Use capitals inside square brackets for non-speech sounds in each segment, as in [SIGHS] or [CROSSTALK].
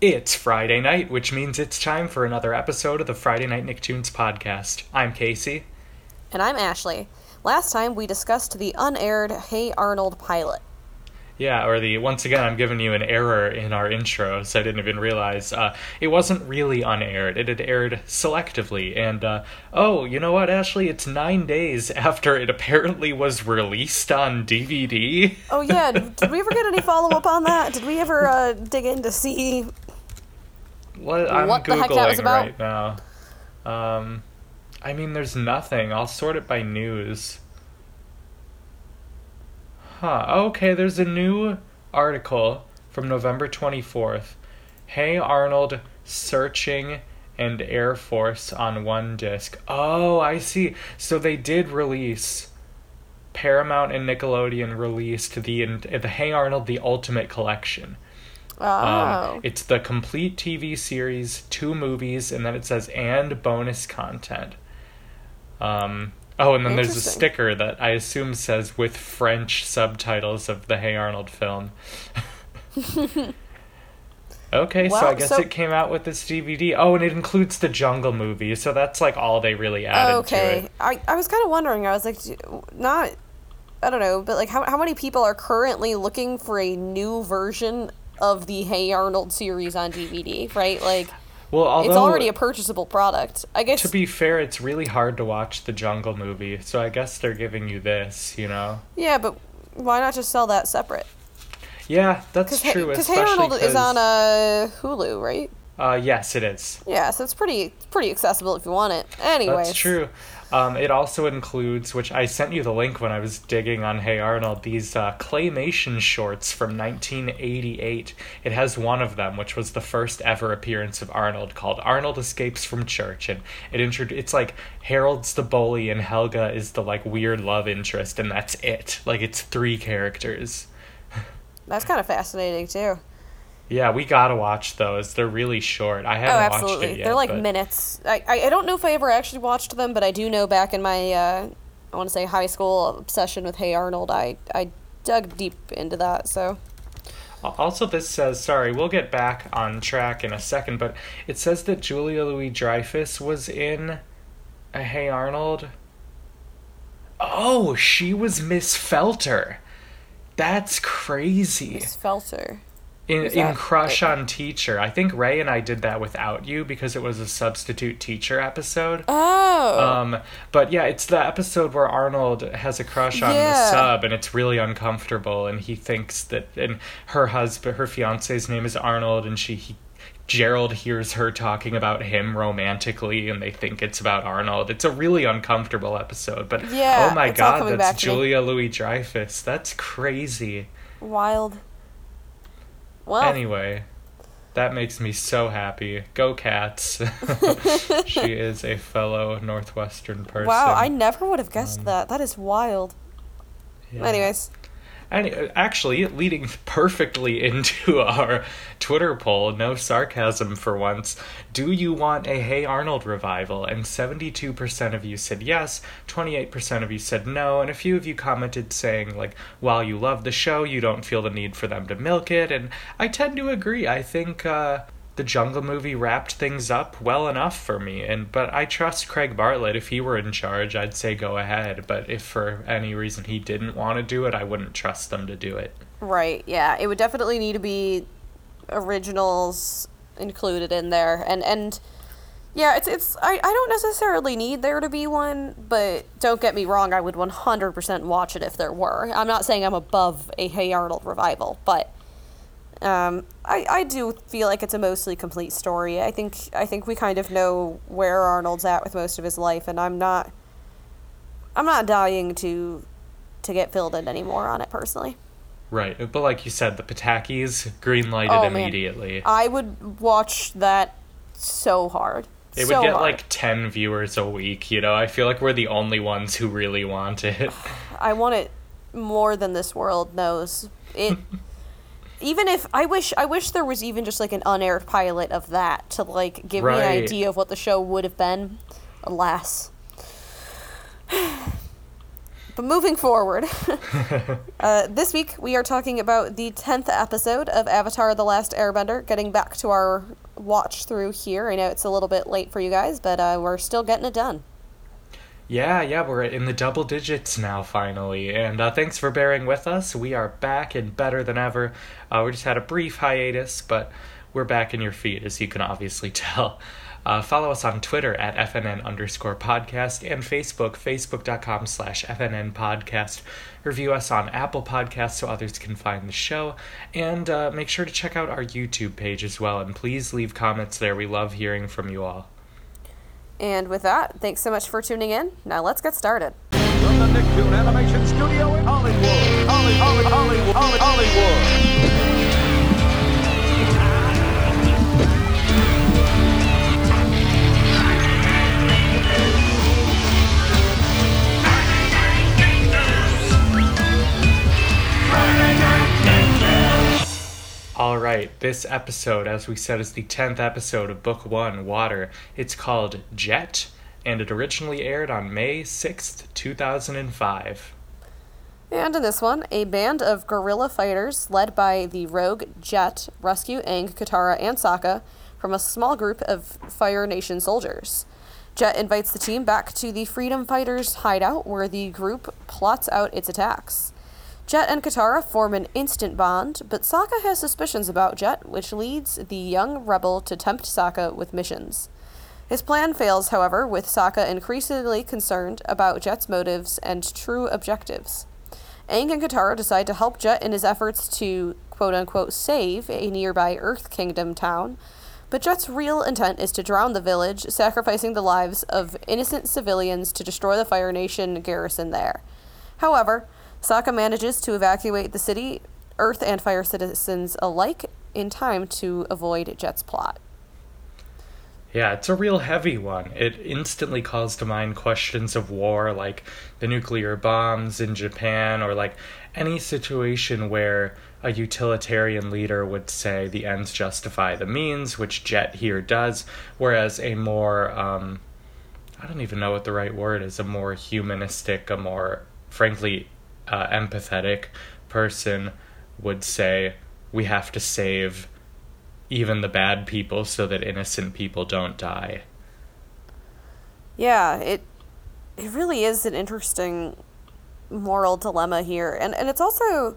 It's Friday night, which means it's time for another episode of the Friday Night Nicktoons podcast. I'm Casey. And I'm Ashli. Last time we discussed the unaired Hey Arnold pilot. Yeah, or the once again, I'm giving you an error in our intro, so I didn't even realize uh, it wasn't really unaired. It had aired selectively, and uh, oh, you know what, Ashli? It's nine days [LAUGHS] after it apparently was released on DVD. Oh yeah, did we ever get any follow up on that? Did we ever uh, dig in to see what, I'm what the googling heck that was about? right now. Um, I mean, there's nothing. I'll sort it by news. Huh. Okay, there's a new article from November 24th. Hey Arnold searching and Air Force on one disc. Oh, I see. So they did release Paramount and Nickelodeon released the the Hey Arnold the Ultimate Collection. Oh. Um, it's the complete TV series, two movies, and then it says and bonus content. Um, oh, and then there's a sticker that I assume says with French subtitles of the Hey Arnold film. [LAUGHS] okay, so I guess so- it came out with this DVD. Oh, and it includes the Jungle movie, so that's like all they really added to okay. it. I, I was kind of wondering. I was like, not, I don't know, but like, how, how many people are currently looking for a new version of the Hey Arnold series on DVD, right? Like, Well, although it's already a purchasable product. I guess. to be fair, it's really hard to watch the Jungle movie, so I guess they're giving you this, you know. yeah, but why not just sell that separate? Yeah, that's Because true. Because Hey Arnold is on uh, Hulu, right? Uh, yes, it is. Yeah, so it's pretty pretty accessible if you want it. Anyway, That's true. Um, it also includes, which I sent you the link when I was digging on Hey Arnold, these uh, claymation shorts from 1988. It has one of them, which was the first ever appearance of Arnold, called Arnold Escapes from Church, and it intro- It's like Harold's the bully and Helga is the like weird love interest, and that's it. Like it's three characters. [LAUGHS] That's kind of fascinating too. Yeah, we gotta watch those. They're really short. I Oh, haven't watched absolutely. it yet. They're like but- minutes. I, I don't know if I ever actually watched them, but I do know back in my uh, I want to say high school obsession with Hey Arnold, I I dug deep into that. So Also, this says, sorry, we'll get back on track in a second, but it says that Julia Louis Dreyfus was in a Hey Arnold. Oh, she was Miss Felter. That's crazy. Miss Felter. In, in? Crush on Teacher. I think Ray and I did that without you because it was a substitute teacher episode. Oh. Um, but yeah, it's the episode where Arnold has a crush on the sub, and it's really uncomfortable, and he thinks that, and her husband, her fiance's name is Arnold, and she, he, Gerald hears her talking about him romantically, and they think it's about Arnold. It's a really uncomfortable episode, but Yeah, oh my god, that's back to me. Julia Louis Dreyfus. That's crazy. Wild. Well, Anyway, that makes me so happy. Go Cats. [LAUGHS] she [LAUGHS] is a fellow Northwestern person. wow, I never would have guessed um, that. That is wild. Yeah. Anyways, Any, actually, leading perfectly [LAUGHS] into our Twitter poll, no sarcasm for once. Do you want a Hey Arnold revival? And 72% of you said yes, 28% of you said no, and a few of you commented saying, like, while you love the show, you don't feel the need for them to milk it. And I tend to agree. I think, uh, the Jungle movie wrapped things up well enough for me, and but I trust Craig Bartlett. If he were in charge, I'd say go ahead. But if for any reason he didn't want to do it, I wouldn't trust them to do it. right? Yeah, it would definitely need to be originals included in there, and and yeah, it's it's I, I don't necessarily need there to be one, but don't get me wrong, I would one hundred percent watch it if there were. I'm not saying I'm above a Hey Arnold revival, but um, I I do feel like it's a mostly complete story. I think I think we kind of know where Arnold's at with most of his life, and I'm not I'm not dying to to get filled in anymore on it personally. Right, but like you said, the Patakis green lighted Oh, man. immediately. I would watch that so hard. It so would get hard. like ten viewers a week. You know, I feel like we're the only ones who really want it. [SIGHS] I want it more than this world knows. It [LAUGHS] even if I wish I wish there was even just like an unaired pilot of that to like give me an idea of what the show would have been. Alas. [SIGHS] But moving forward, [LAUGHS] uh, this week we are talking about the 10th episode of Avatar The Last Airbender, getting back to our watch through here. I know it's a little bit late for you guys, but uh, we're still getting it done. Yeah, yeah, we're in the double digits now, finally. And uh, thanks for bearing with us. We are back and better than ever. Uh, we just had a brief hiatus, but we're back in your feed, as you can obviously [LAUGHS] tell. Uh, follow us on Twitter at FNN underscore podcast and Facebook, facebook.com slash FNN podcast. Review us on Apple Podcasts so others can find the show. And uh, make sure to check out our YouTube page as well. And please leave comments there. We love hearing from you all. And with that, thanks so much for tuning in. Now let's get started. From the Nicktoon Animation Studio in Hollywood, Hollywood, Hollywood, Hollywood, Hollywood. Right, this episode, as we said, is the 10th episode of Book One Water. It's called Jet, and it originally aired on May 6th, 2005. And in this one, a band of guerrilla fighters led by the rogue Jet rescue Aang, Katara, and Sokka from a small group of Fire Nation soldiers. Jet invites the team back to the Freedom Fighters hideout where the group plots out its attacks. Jet and Katara form an instant bond, but Sokka has suspicions about Jet, which leads the young rebel to tempt Sokka with missions. His plan fails, however, with Sokka increasingly concerned about Jet's motives and true objectives. Aang and Katara decide to help Jet in his efforts to quote unquote save a nearby Earth Kingdom town, but Jet's real intent is to drown the village, sacrificing the lives of innocent civilians to destroy the Fire Nation garrison there. However, Sokka manages to evacuate the city, Earth and Fire citizens alike, in time to avoid Jet's plot. Yeah, it's a real heavy one. It instantly calls to mind questions of war, like the nuclear bombs in Japan, or like any situation where a utilitarian leader would say the ends justify the means, which Jet here does, whereas a more, um, I don't even know what the right word is, a more humanistic, a more, frankly, uh, empathetic person would say we have to save even the bad people so that innocent people don't die. Yeah, it it really is an interesting moral dilemma here. And and it's also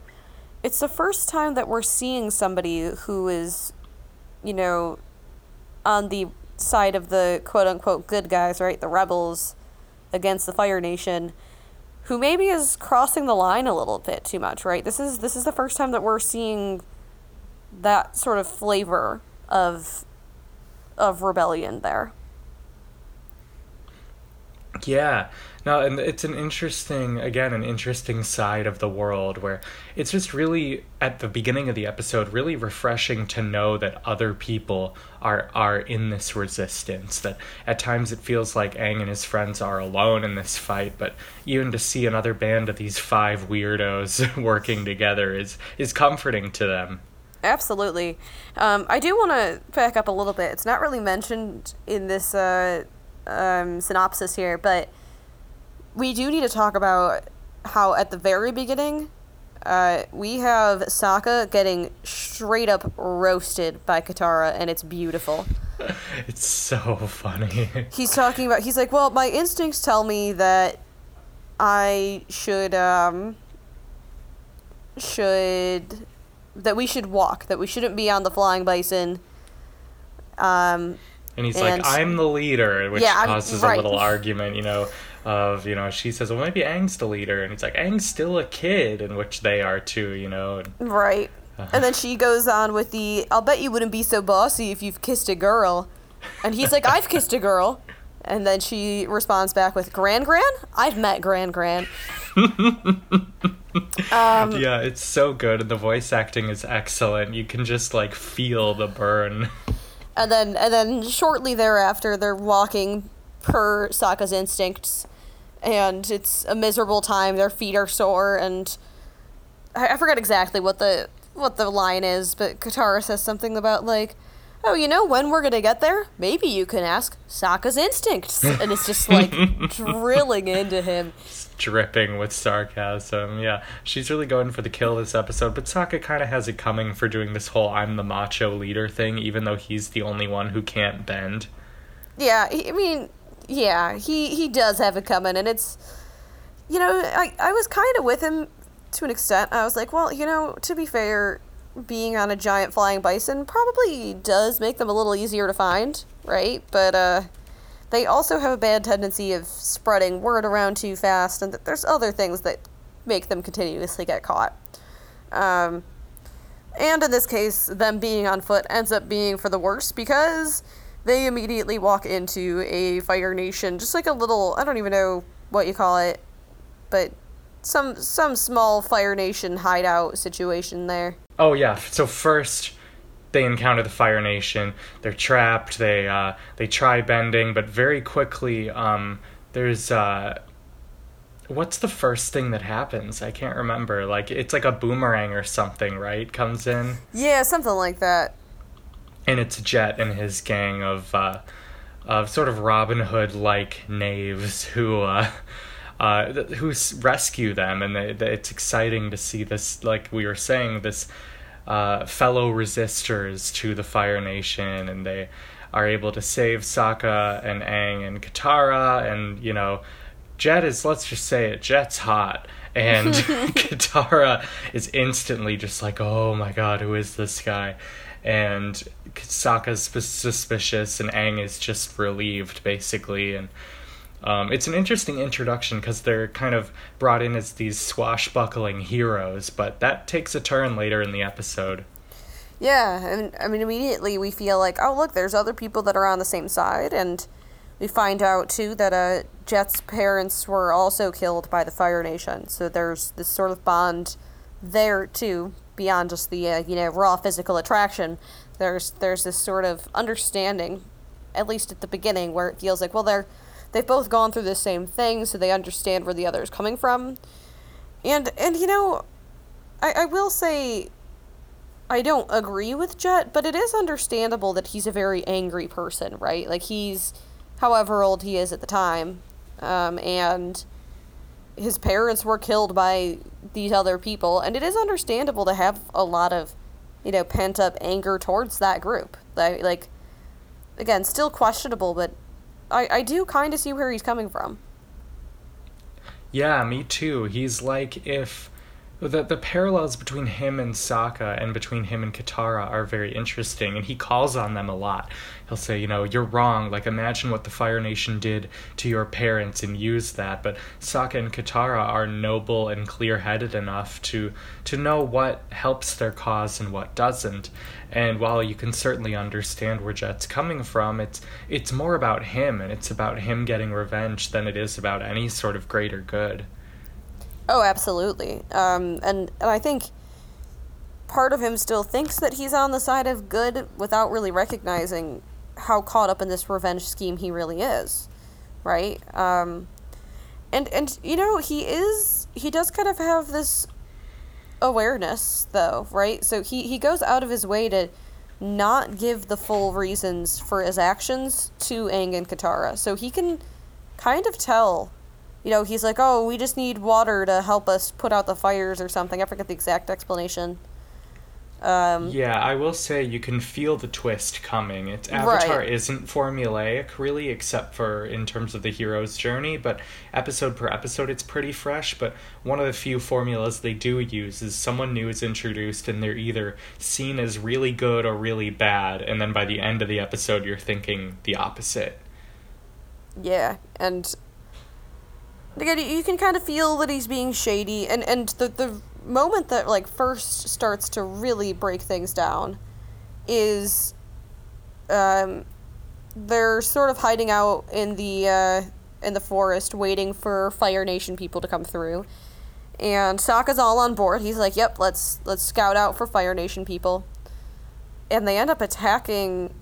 it's the first time that we're seeing somebody who is you know on the side of the quote unquote good guys, right? The rebels against the Fire Nation who maybe is crossing the line a little bit too much, right? This is this is the first time that we're seeing that sort of flavor of of rebellion there. Yeah. No, and it's an interesting, again, an interesting side of the world where it's just really at the beginning of the episode really refreshing to know that other people are are in this resistance. That at times it feels like Aang and his friends are alone in this fight, but even to see another band of these five weirdos [LAUGHS] working together is is comforting to them. Absolutely. Um, I do want to back up a little bit. It's not really mentioned in this uh, um, synopsis here, but we do need to talk about how at the very beginning, uh, we have Sokka getting straight up roasted by Katara, and it's beautiful. [LAUGHS] It's so funny. [LAUGHS] He's talking about, he's like, well, my instincts tell me that I should, um, should, that we should walk, that we shouldn't be on the flying bison. Um, And he's And- like, I'm the leader, which Yeah, causes right. a little argument, you know, of, you know, she says, well, maybe Aang's the leader. And he's like, Aang's still a kid, in which they are too, you know. And, Right. And then she goes on with the, I'll bet you wouldn't be so bossy if you've kissed a girl. And he's like, I've kissed a girl. And then she responds back with, Gran Gran I've met Gran Gran [LAUGHS] Um, yeah, it's so good. And the voice acting is excellent. You can just, like, feel the burn. And then, and then shortly thereafter, they're walking per Sokka's instincts. And it's a miserable time. Their feet are sore. And I, I forget exactly what the what the line is, but Katara says something about, like, oh, you know, when we're gonna get there, maybe you can ask Sokka's instincts. And it's just like [LAUGHS] drilling into him. dripping with sarcasm. Yeah, she's really going for the kill this episode, but Sokka kind of has it coming for doing this whole I'm the macho leader thing, even though he's the only one who can't bend. Yeah, I mean, yeah, he he does have it coming, and it's, you know, I I was kind of with him to an extent. I was like, well, you know, to be fair, being on a giant flying bison probably does make them a little easier to find, right? But uh, they also have a bad tendency of spreading word around too fast, and that there's other things that make them continuously get caught. Um, and in this case, them being on foot ends up being for the worse because they immediately walk into a Fire Nation, just like a little, I don't even know what you call it, but some some small Fire Nation hideout situation there. Oh yeah, so first they encounter the Fire Nation. They're trapped. They uh, they try bending, but very quickly um, there's uh, what's the first thing that happens? I can't remember. Like it's like a boomerang or something, right? Comes in. Yeah, something like that. And it's Jet and his gang of uh, of sort of Robin Hood like knaves who uh, uh, th- who rescue them, and they, they- it's exciting to see this. Like we were saying, this uh, fellow resistors to the Fire Nation, and they are able to save Sokka and Aang and Katara, and you know. Jet is, let's just say it, Jet's hot. And [LAUGHS] [LAUGHS] Katara is instantly just like, oh my god, who is this guy? And Sokka's sus- suspicious, and Aang is just relieved, basically. And um, it's an interesting introduction because they're kind of brought in as these swashbuckling heroes, but that takes a turn later in the episode. Yeah, and I mean immediately we feel like, oh look, there's other people that are on the same side, and we find out too that uh, Jet's parents were also killed by the Fire Nation. So there's this sort of bond there too, beyond just the uh, you know raw physical attraction. There's there's this sort of understanding, at least at the beginning, where it feels like well they're they've both gone through the same thing, so they understand where the other is coming from. And and you know, I, I will say I don't agree with Jet, but it is understandable that he's a very angry person, right? Like he's however old he is at the time, um, and his parents were killed by these other people, and it is understandable to have a lot of, you know, pent up anger towards that group. Like, again, still questionable, but I, I do kind of see where he's coming from. Yeah, me too. He's like if the the parallels between him and Sokka and between him and Katara are very interesting, and he calls on them a lot. He'll say, you know, you're wrong. Like imagine what the Fire Nation did to your parents and use that. But Sokka and Katara are noble and clear-headed enough to to know what helps their cause and what doesn't. And while you can certainly understand where Jet's coming from, it's it's more about him and it's about him getting revenge than it is about any sort of greater good. Oh, absolutely. Um, and, and I think part of him still thinks that he's on the side of good without really recognizing how caught up in this revenge scheme he really is, right? Um, and and you know he is he does kind of have this awareness though, right? So he he goes out of his way to not give the full reasons for his actions to Aang and Katara, so he can kind of tell you know, he's like, "Oh, we just need water to help us put out the fires or something." I forget the exact explanation. Um, Yeah, I will say you can feel the twist coming. It's Avatar Right. isn't formulaic really, except for in terms of the hero's journey, but episode per episode it's pretty fresh. But one of the few formulas they do use is someone new is introduced and they're either seen as really good or really bad, and then by the end of the episode you're thinking the opposite. yeah, and again, you- can kind of feel that he's being shady, and and the the moment that like first starts to really break things down is, um, they're sort of hiding out in the uh, in the forest, waiting for Fire Nation people to come through. And Sokka's all on board. He's like, "Yep, let's let's scout out for Fire Nation people." And they end up attacking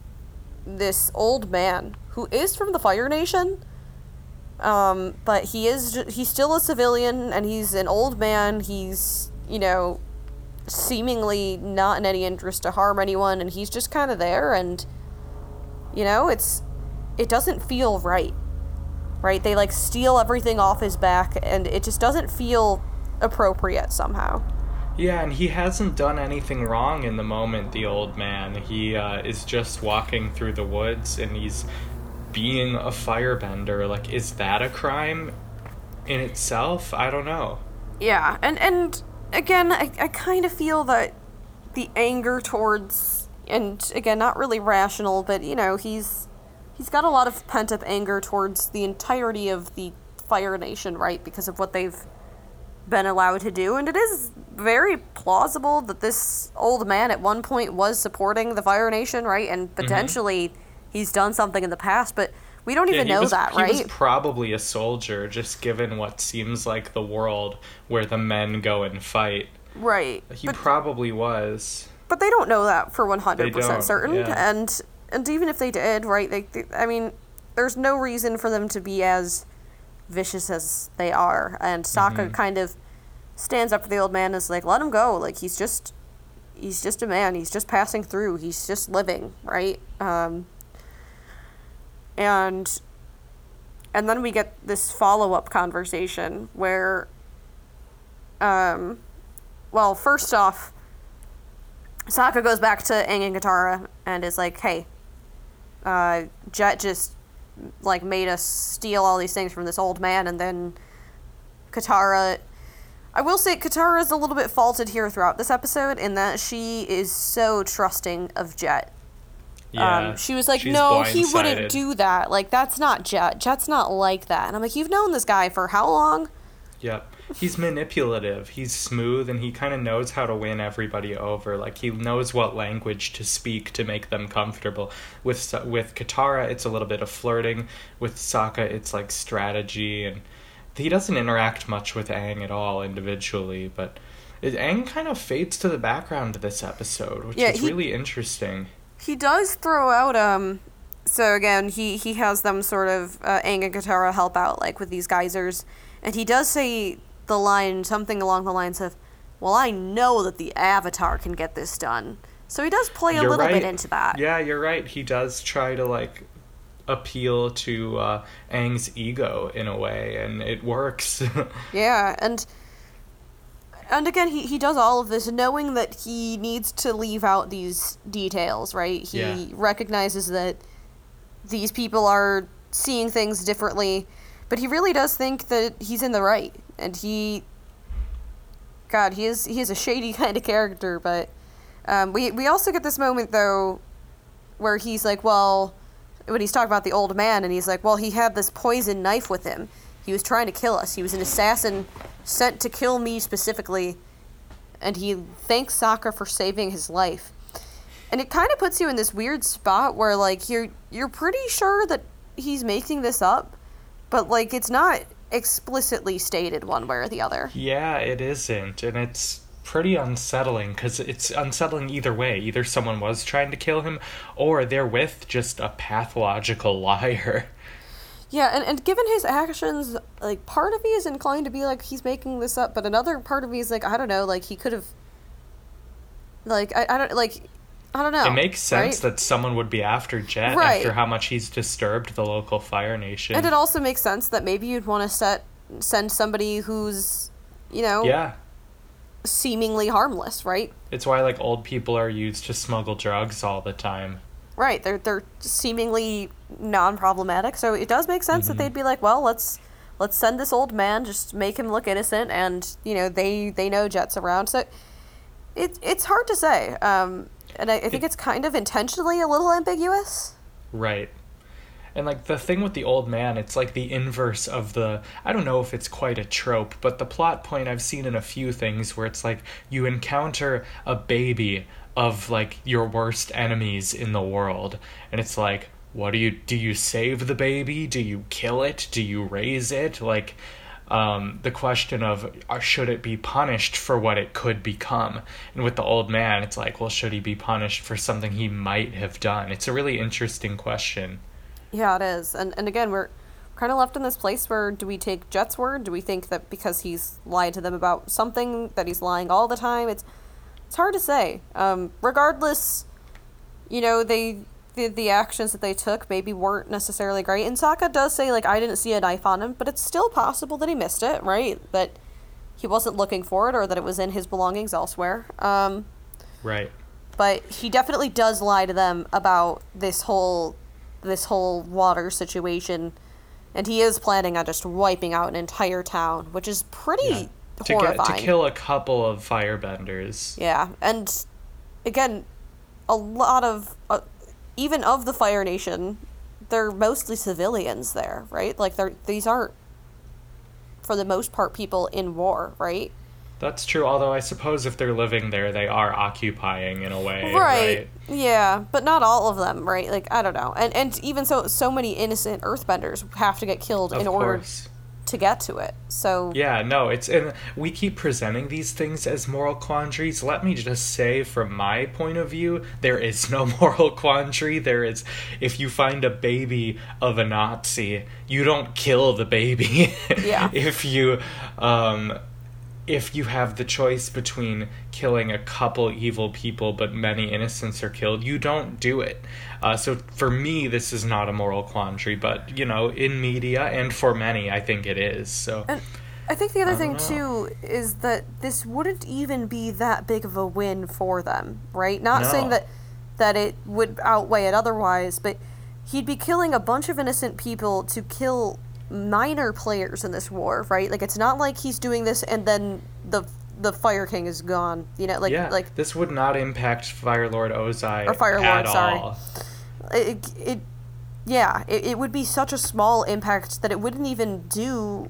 this old man who is from the Fire Nation. Um, but he is he's still a civilian and he's an old man. He's, you know, seemingly not in any interest to harm anyone and he's just kind of there and you know it's it doesn't feel right right they like steal everything off his back and it just doesn't feel appropriate somehow Yeah, and he hasn't done anything wrong in the moment, the old man. He uh, is just walking through the woods and he's being a firebender. Like, is that a crime in itself? I don't know. Yeah, and and again, I, I kind of feel that the anger towards and again, not really rational, but you know, he's he's got a lot of pent up anger towards the entirety of the Fire Nation, right? Because of what they've been allowed to do, and it is very plausible that this old man at one point was supporting the Fire Nation, right? And mm-hmm. potentially he's done something in the past, but we don't even he know was, that, he right? was probably a soldier, just given what seems like the world where the men go and fight. right. He But- probably was. but they don't know that for 100% certain yeah. and and even if they did right they, they i mean there's no reason for them to be as vicious as they are and Sokka Mm-hmm. kind of stands up for the old man and is like let him go like he's just he's just a man he's just passing through he's just living right um and and then we get this follow-up conversation where um well first off Sokka goes back to Aang and Katara and is like, "Hey, uh, Jet just like made us steal all these things from this old man," and then Katara. I will say Katara is a little bit faulted here throughout this episode in that she is so trusting of Jet. Yeah. um, she was like, "No, he wouldn't do that. Like that's not Jet. Jet's not like that." And I'm like, "You've known this guy for how long?" Yep. He's manipulative. He's smooth and he kind of knows how to win everybody over. Like he knows what language to speak to make them comfortable. With with Katara, it's a little bit of flirting. With Sokka, it's like strategy and he doesn't interact much with Aang at all individually, but it, Aang kind of fades to the background of this episode, which Yeah, is he- really interesting. He does throw out um so again he he has them sort of uh, Aang and Katara help out like with these geysers and he does say the line something along the lines of well I know that the avatar can get this done. So he does play a You're little bit into that. Yeah, you're right. He does try to like appeal to uh, Aang's ego in a way, and it works. [LAUGHS] Yeah, and and again he, he does all of this knowing that he needs to leave out these details, right? He Yeah. recognizes that these people are seeing things differently, but he really does think that he's in the right. And he God, he is he is a shady [LAUGHS] kind of character, but um, we we also get this moment though where he's like, well, when he's talking about the old man, and he's like, well, he had this poison knife with him. He was trying to kill us. He was an assassin sent to kill me specifically, and he thanks Sokka for saving his life. And it kind of puts you in this weird spot where like you're you're pretty sure that he's making this up, but like it's not explicitly stated one way or the other. yeah, it isn't, and it's pretty unsettling because it's unsettling either way. Either someone was trying to kill him, or they're with just a pathological [LAUGHS] liar. Yeah, and, and given his actions, like part of me is inclined to be like he's making this up, but another part of me is like I don't know, like he could have, like I, I don't like, I don't know. it makes sense right? that someone would be after Jet Right. after how much he's disturbed the local Fire Nation. and it also makes sense that maybe you'd want to set send somebody who's, you know, yeah, seemingly harmless, right? it's why like old people are used to smuggle drugs all the time. Right. They're they're seemingly non-problematic, so it does make sense Mm-hmm. that they'd be like, well, let's let's send this old man, just make him look innocent, and you know they they know Jet's around, so it it's hard to say, um, and I, I think it's kind of intentionally a little ambiguous. Right. And like the thing with the old man, it's like the inverse of the I don't know if it's quite a trope, but the plot point I've seen in a few things where it's like you encounter a baby of like your worst enemies in the world and it's like what do you do you save the baby? Do you kill it? Do you raise it? Like um, the question of uh, should it be punished for what it could become? And with the old man, it's like, well, should he be punished for something he might have done? It's a really interesting question. Yeah, it is, and and again we're kind of left in this place where do we take Jet's word? Do we think that because he's lied to them about something that he's lying all the time? It's it's hard to say. Um, regardless, you know, they the, the actions that they took maybe weren't necessarily great. And Sokka does say like I didn't see a knife on him, but it's still possible that he missed it, right? That he wasn't looking for it or that it was in his belongings elsewhere. Um, Right. but he definitely does lie to them about this whole this whole water situation and he is planning on just wiping out an entire town which is pretty Yeah. To horrifying get to kill a couple of firebenders. yeah and again a lot of uh, even of the fire nation they're mostly civilians there right like they're these aren't for the most part people in war right That's true. Although I suppose if they're living there, they are occupying in a way. right. Yeah, but not all of them, right? Like I don't know, and and even so, so many innocent Earthbenders have to get killed Of in order course. To get to it. So Yeah, no, it's and we keep presenting these things as moral quandaries. Let me just say, from my point of view, there is no [LAUGHS] moral quandary. There is, if you find a baby of a Nazi, you don't kill the baby. [LAUGHS] Yeah. if you, um, if you have the choice between killing a couple evil people but many innocents are killed, you don't do it. Uh, so for me, this is not a moral quandary, but you know, in media and for many, I think it is. So. And I think the other thing know. too is that this wouldn't even be that big of a win for them, right? Not saying that that it would outweigh it otherwise, but he'd be killing a bunch of innocent people to kill minor players in this war, right? Like it's not like he's doing this and then the the Fire King is gone. You know, like yeah, like this would not impact Fire Lord Ozai Or Fire Lord, at sorry. all. it, it yeah it, it would be such a small impact that it wouldn't even do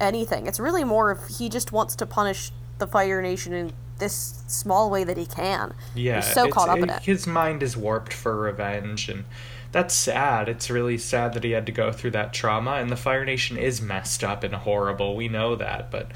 anything it's really more if he just wants to punish the fire nation in this small way that he can Yeah, he's so caught up in it His mind is warped for revenge, and that's sad. It's really sad that he had to go through that trauma. And the Fire Nation is messed up and horrible. We know that, but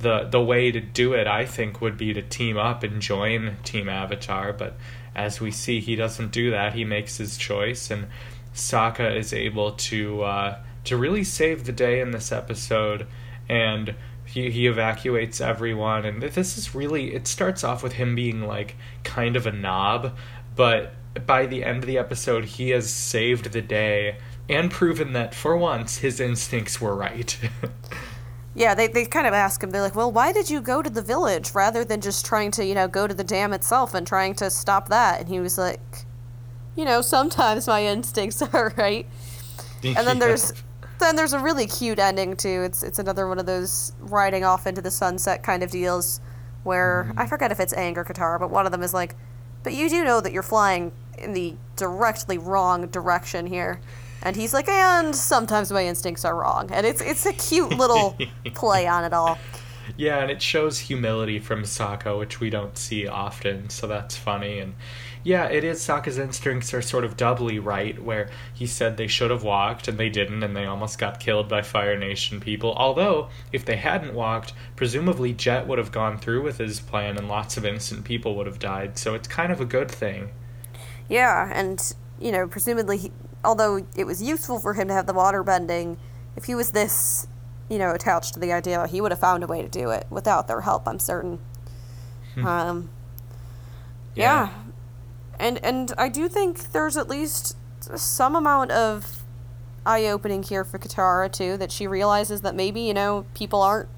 the the way to do it, I think, would be to team up and join Team Avatar. But as we see, he doesn't do that. He makes his choice, and Sokka is able to uh, to really save the day in this episode, and he he evacuates everyone. And this is really it starts off with him being like kind of a knob, but by the end of the episode, he has saved the day and proven that for once his instincts were right. [LAUGHS] yeah they, they kind of ask him they're like well why did you go to the village rather than just trying to you know go to the dam itself and trying to stop that and he was like you know sometimes my instincts [LAUGHS] are right and then [LAUGHS] there's then there's a really cute ending too. It's it's another one of those riding off into the sunset kind of deals where mm-hmm. I forget if it's Aang or Katara, but one of them is like, "But you do know that you're flying in the directly wrong direction here." And he's like, "And sometimes my instincts are wrong." And it's it's a cute little [LAUGHS] play on it all. Yeah, and it shows humility from Sokka, which we don't see often, so that's funny. And yeah, it is Sokka's instincts are sort of doubly right, where he said they should have walked and they didn't, and they almost got killed by Fire Nation people. Although, if they hadn't walked, presumably Jet would have gone through with his plan and lots of innocent people would have died, so it's kind of a good thing. Yeah, and you know, presumably, he, although it was useful for him to have the water bending, if he was this, you know, attached to the idea, he would have found a way to do it without their help. I'm certain. um, yeah. and and I do think there's at least some amount of eye opening here for Katara too. That she realizes that maybe you know people aren't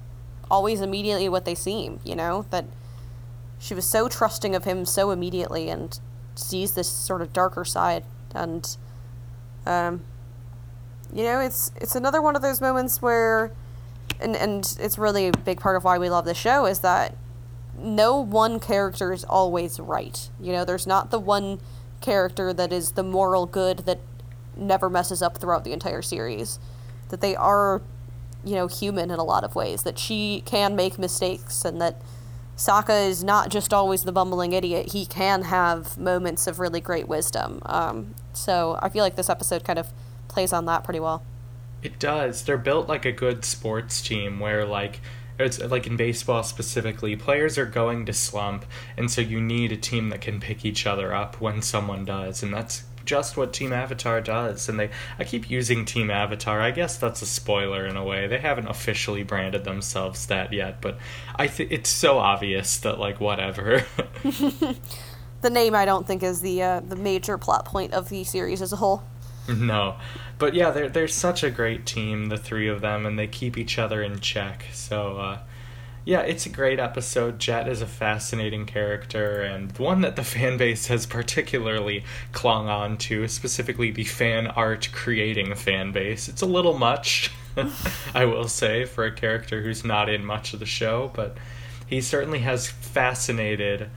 always immediately what they seem. You know that she was so trusting of him so immediately and sees this sort of darker side. And um you know it's it's another one of those moments where and and it's really a big part of why we love the show is that no one character is always right. You know there's not the one character that is the moral good that never messes up throughout the entire series. That they are you know human in a lot of ways. That she can make mistakes and that Sokka is not just always the bumbling idiot. He can have moments of really great wisdom. Um, so I feel like this episode kind of plays on that pretty well. It does. They're built like a good sports team where like it's like in baseball specifically, players are going to slump and so you need a team that can pick each other up when someone does and that's just what Team Avatar does. And they, I keep using Team Avatar. I guess that's a spoiler in a way. They haven't officially branded themselves that yet, but I think it's so obvious that like whatever. [LAUGHS] the name I don't think is the uh, the major plot point of the series as a whole. no, but yeah, they're they're such a great team, the three of them, and they keep each other in check. So. Uh, yeah, it's a great episode. Jet is a fascinating character and one that the [LAUGHS] fan base has particularly clung on to, specifically the fan art creating fan base. It's a little much, [LAUGHS] I will say, for a character who's not in much of the show, but he certainly has fascinated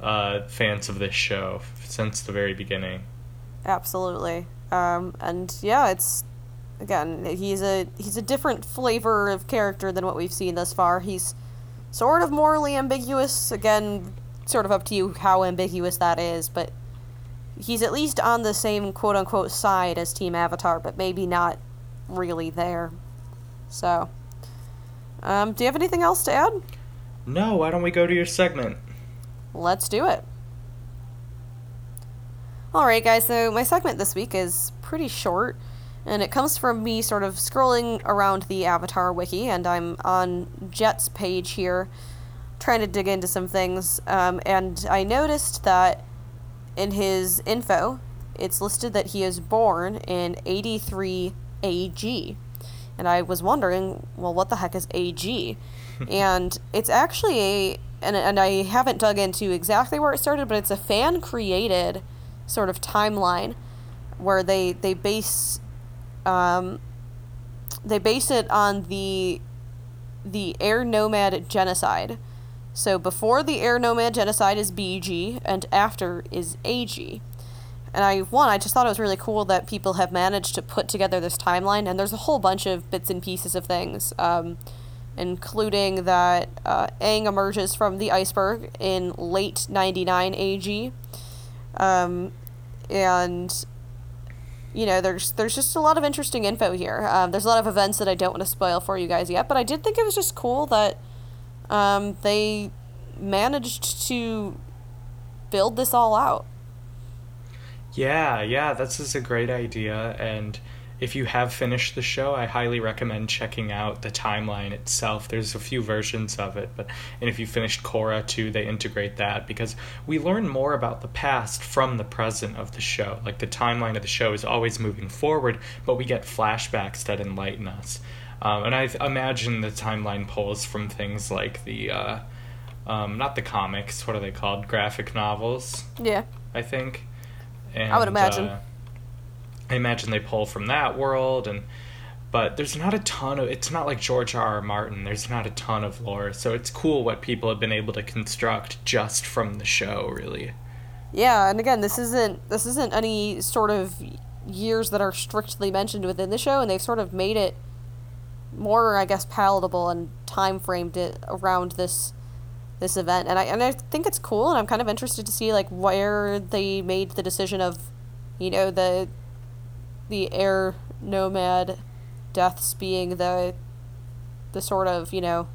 uh, fans of this show since the very beginning. Absolutely. Um, and yeah, it's again he's a he's a different flavor of character than what we've seen thus far. He's sort of morally ambiguous. Again, sort of up to you how ambiguous that is, but he's at least on the same quote unquote side as Team Avatar, but maybe not really there. So, um, do you have anything else to add? No, why don't we go to your segment? Let's do it. Alright, guys, so my segment this week is pretty short and it comes from me sort of scrolling around the Avatar wiki, and I'm on Jet's page here, trying to dig into some things, um, and I noticed that in his info, it's listed that he is born in 83 AG. And I was wondering, well, what the heck is AG? [LAUGHS] and it's actually a, and, and I haven't dug into exactly where it started, but it's a fan created sort of timeline where they, they base um, they base it on the the air nomad genocide. So before the air nomad genocide is BG, and after is AG. And I one, I just thought it was really cool that people have managed to put together this timeline, and there's a whole bunch of bits and pieces of things, um, including that uh, Aang emerges from the iceberg in late '99 AG, um, and you know, there's there's just a lot of interesting info here. Um, there's a lot of events that I don't want to spoil for you guys yet, but I did think it was just cool that um, they managed to build this all out. Yeah, yeah, this is a great idea, and if you have finished the show, I highly recommend checking out the timeline itself. There's a few versions of it, but and if you finished Korra too, they integrate that because we learn more about the past from the present of the show. Like the timeline of the show is always moving forward, but we get flashbacks that enlighten us. Um, and I imagine the timeline pulls from things like the, uh, um, not the comics, what are they called? Graphic novels. Yeah. I think. And, I would imagine. Uh, I imagine they pull from that world and but there's not a ton of it's not like George R. R. Martin. There's not a ton of lore, so it's cool what people have been able to construct just from the show, really. Yeah, and again, this isn't this isn't any sort of years that are strictly mentioned within the show, and they've sort of made it more, I guess, palatable and time framed it around this this event. And I and I think it's cool, and I'm kind of interested to see like where they made the decision of, you know, the the air nomad deaths being the the sort of you know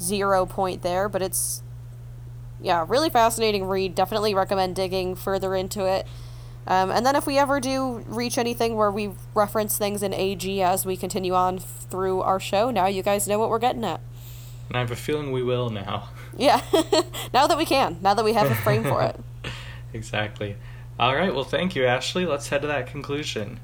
zero point there but it's yeah really fascinating read. Definitely recommend digging further into it. Um, and then if we ever do reach anything where we reference things in ag as we continue on through our show now you guys know what we're getting at. And i have a feeling we will now. Yeah. [LAUGHS] Now that we can. Now that we have a frame for it. [LAUGHS] Exactly all right well thank you ashli let's head to that conclusion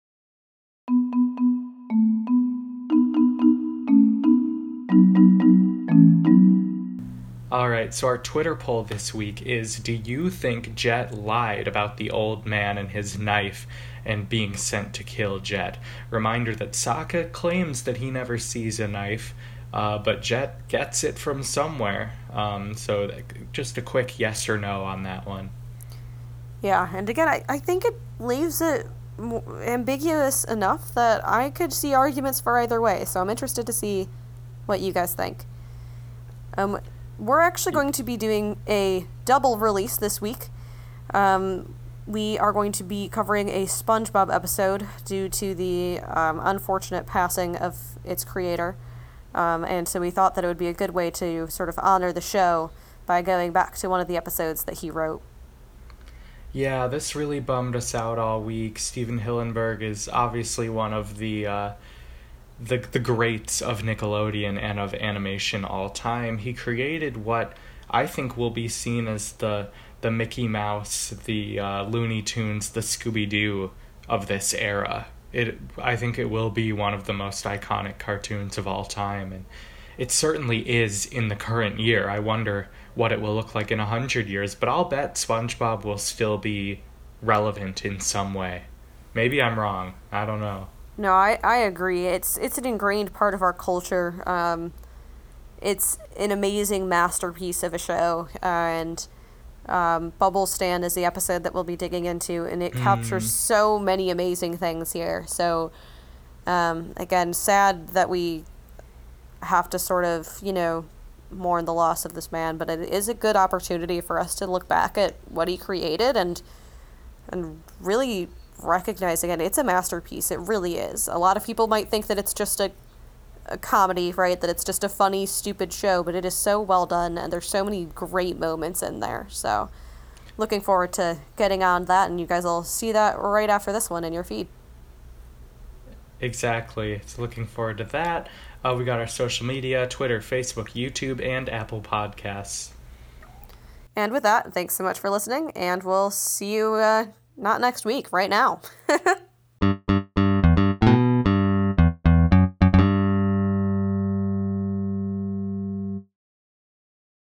All right, so our Twitter poll this week is Do you think Jet lied about the old man and his knife and being sent to kill Jet? Reminder that Sokka claims that he never sees a knife, uh, but Jet gets it from somewhere. Um, so just a quick yes or no on that one. Yeah, and again, I, I think it leaves it ambiguous enough that I could see arguments for either way, so I'm interested to see what you guys think. Um, we're actually going to be doing a double release this week. Um, we are going to be covering a SpongeBob episode due to the um, unfortunate passing of its creator. Um, and so we thought that it would be a good way to sort of honor the show by going back to one of the episodes that he wrote. Yeah, this really bummed us out all week. Stephen Hillenburg is obviously one of the uh, the the greats of Nickelodeon and of animation all time. He created what I think will be seen as the the Mickey Mouse, the uh, Looney Tunes, the Scooby Doo of this era. It I think it will be one of the most iconic cartoons of all time, and it certainly is in the current year. I wonder what it will look like in a hundred years, but I'll bet SpongeBob will still be relevant in some way. Maybe I'm wrong. I don't know. No, I, I agree. It's it's an ingrained part of our culture. Um, it's an amazing masterpiece of a show, uh, and um, Bubble Stand is the episode that we'll be digging into, and it captures so many amazing things here. So, um, again, sad that we have to sort of, you know, mourn the loss of this man, but it is a good opportunity for us to look back at what he created and and really recognize again it's a masterpiece. It really is. A lot of people might think that it's just a a comedy, right? That it's just a funny, stupid show, but it is so well done, and there's so many great moments in there. So, looking forward to getting on that, and you guys will see that right after this one in your feed. Exactly. So looking forward to that. Uh, we got our social media Twitter, Facebook, YouTube, and Apple Podcasts. And with that, thanks so much for listening, and we'll see you uh, not next week, right now. [LAUGHS]